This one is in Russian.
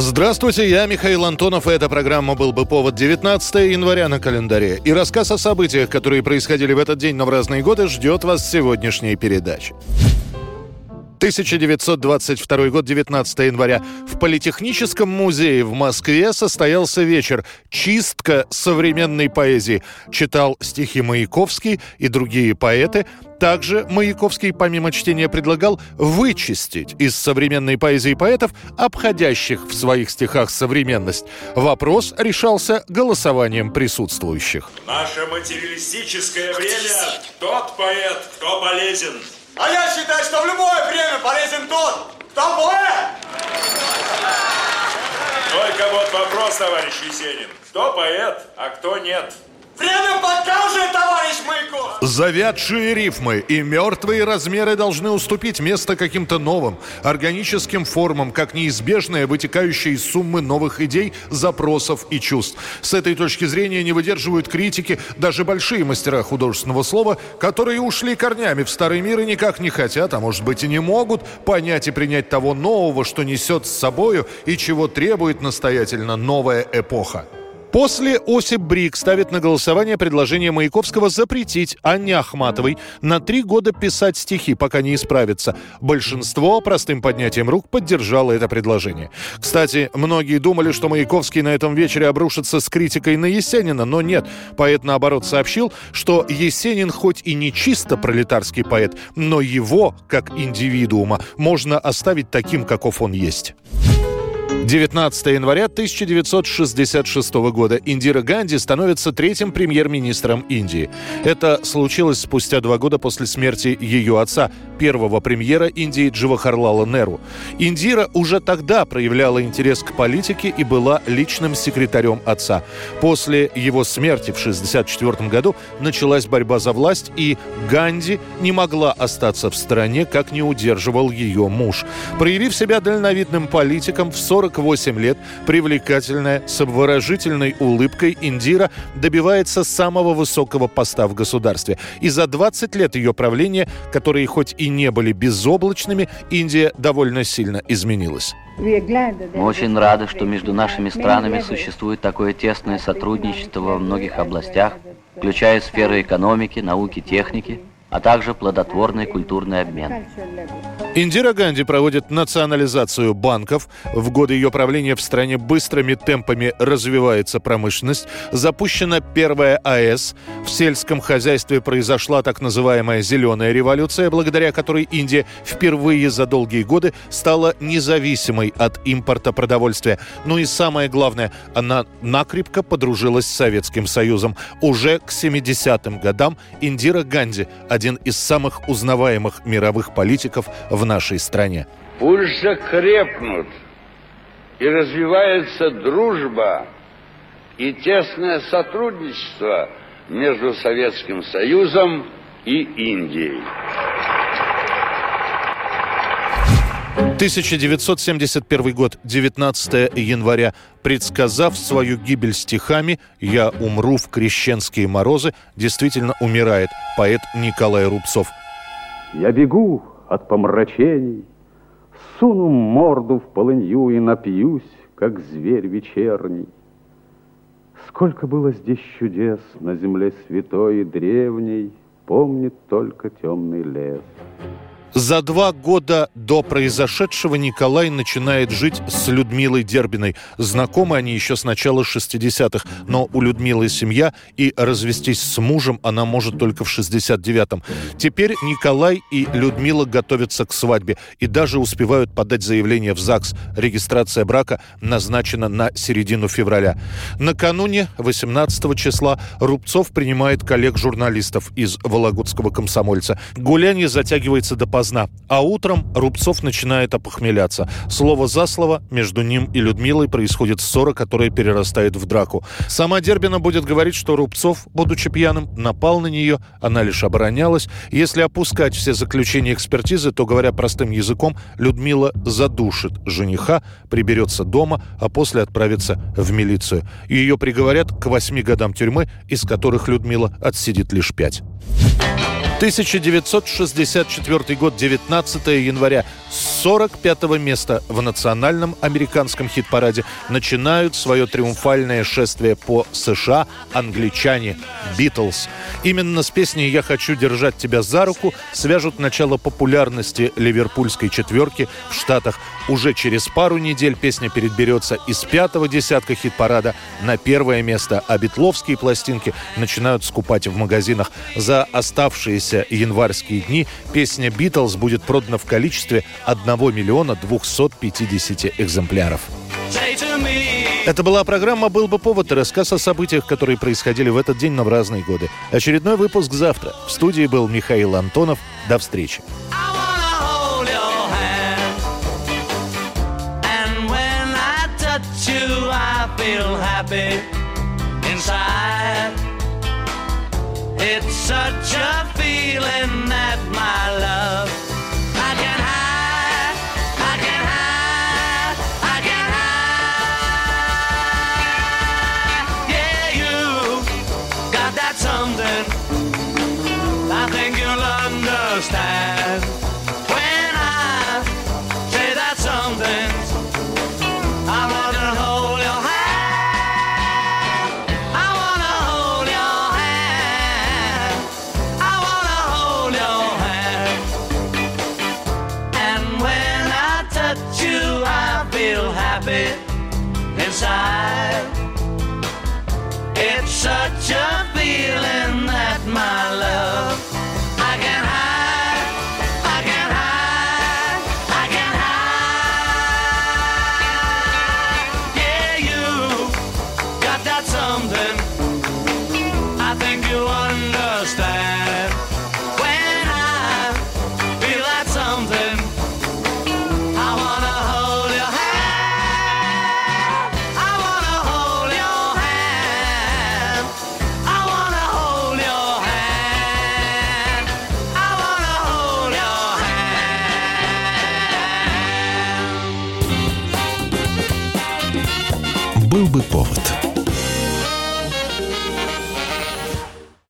Здравствуйте, я Михаил Антонов, и эта программа «Был бы повод» 19 января на календаре. И рассказ о событиях, которые происходили в этот день, но в разные годы, ждет вас в сегодняшней передаче. 1922 год, 19 января. В Политехническом музее в Москве состоялся вечер «Чистка современной поэзии». Читал стихи Маяковский и другие поэты. Также Маяковский, помимо чтения, предлагал вычистить из современной поэзии поэтов, обходящих в своих стихах современность. Вопрос решался голосованием присутствующих. Наше материалистическое время тот поэт, кто полезен. А я считаю, что в любое время полезен тот, кто поэт. Только вот вопрос, товарищ Есенин. Кто поэт, а кто нет? Время. Завядшие рифмы и мертвые размеры должны уступить место каким-то новым, органическим формам, как неизбежное вытекающее из суммы новых идей, запросов и чувств. С этой точки зрения не выдерживают критики даже большие мастера художественного слова, которые ушли корнями в старый мир и никак не хотят, а может быть и не могут понять и принять того нового, что несет с собою и чего требует настоятельно новая эпоха. После Осип Брик ставит на голосование предложение Маяковского запретить Анне Ахматовой на три года писать стихи, пока не исправится. Большинство простым поднятием рук поддержало это предложение. Кстати, многие думали, что Маяковский на этом вечере обрушится с критикой на Есенина, но нет. Поэт, наоборот, сообщил, что Есенин хоть и не чисто пролетарский поэт, но его, как индивидуума, можно оставить таким, каков он есть. 19 января 1966 года Индира Ганди становится третьим премьер-министром Индии. Это случилось спустя два года после смерти ее отца, первого премьера Индии Джавахарлала Неру. Индира уже тогда проявляла интерес к политике и была личным секретарем отца. После его смерти в 1964 году началась борьба за власть, и Ганди не могла остаться в стороне, как не удерживал ее муж. Проявив себя дальновидным политиком, в 48 лет привлекательная, с обворожительной улыбкой Индира добивается самого высокого поста в государстве. И за 20 лет ее правления, которые хоть и не были безоблачными, Индия довольно сильно изменилась. Мы очень рады, что между нашими странами существует такое тесное сотрудничество во многих областях, включая сферы экономики, науки, техники, а также плодотворный культурный обмен. Индира Ганди проводит национализацию банков. В годы ее правления в стране быстрыми темпами развивается промышленность. Запущена первая АЭС. В сельском хозяйстве произошла так называемая «зеленая революция», благодаря которой Индия впервые за долгие годы стала независимой от импорта продовольствия. Ну и самое главное, она накрепко подружилась с Советским Союзом. Уже к 70-м годам Индира Ганди – один из самых узнаваемых мировых политиков в нашей стране. Пульсы крепнут, и развивается дружба и тесное сотрудничество между Советским Союзом и Индией. 1971 год, 19 января. Предсказав свою гибель стихами «Я умру в крещенские морозы», действительно умирает поэт Николай Рубцов. Я бегу от помрачений, Суну морду в полынью и напьюсь, Как зверь вечерний. Сколько было здесь чудес На земле святой и древней, Помнит только темный лес. За два года до произошедшего Николай начинает жить с Людмилой Дербиной. Знакомы они еще с начала 60-х, но у Людмилы семья, и развестись с мужем она может только в 69-м. Теперь Николай и Людмила готовятся к свадьбе и даже успевают подать заявление в ЗАГС. Регистрация брака назначена на середину февраля. Накануне, 18 числа, Рубцов принимает коллег-журналистов из Вологодского комсомольца. Гуляние затягивается до допоздна. А утром Рубцов начинает опохмеляться. Слово за слово между ним и Людмилой происходит ссора, которая перерастает в драку. Сама Дербина будет говорить, что Рубцов, будучи пьяным, напал на нее, она лишь оборонялась. Если опускать все заключения экспертизы, то, говоря простым языком, Людмила задушит жениха, приберется дома, а после отправится в милицию. Ее приговорят к восьми годам тюрьмы, из которых Людмила отсидит лишь пять. 1964 год, 19 января. С 45 места в национальном американском хит-параде начинают свое триумфальное шествие по США англичане «Битлз». Именно с песней «Я хочу держать тебя за руку» свяжут начало популярности ливерпульской четверки в Штатах. Уже через пару недель песня переберется из пятого десятка хит-парада на первое место, а битловские пластинки начинают скупать в магазинах. За оставшиеся январские дни песня «Битлз» будет продана в количестве 1 миллиона 250 экземпляров. Это была программа «Был бы повод» и рассказ о событиях, которые происходили в этот день, но в разные годы. Очередной выпуск завтра. В студии был Михаил Антонов. До встречи. It's such a feeling that my inside. It's such a feeling Был бы повод.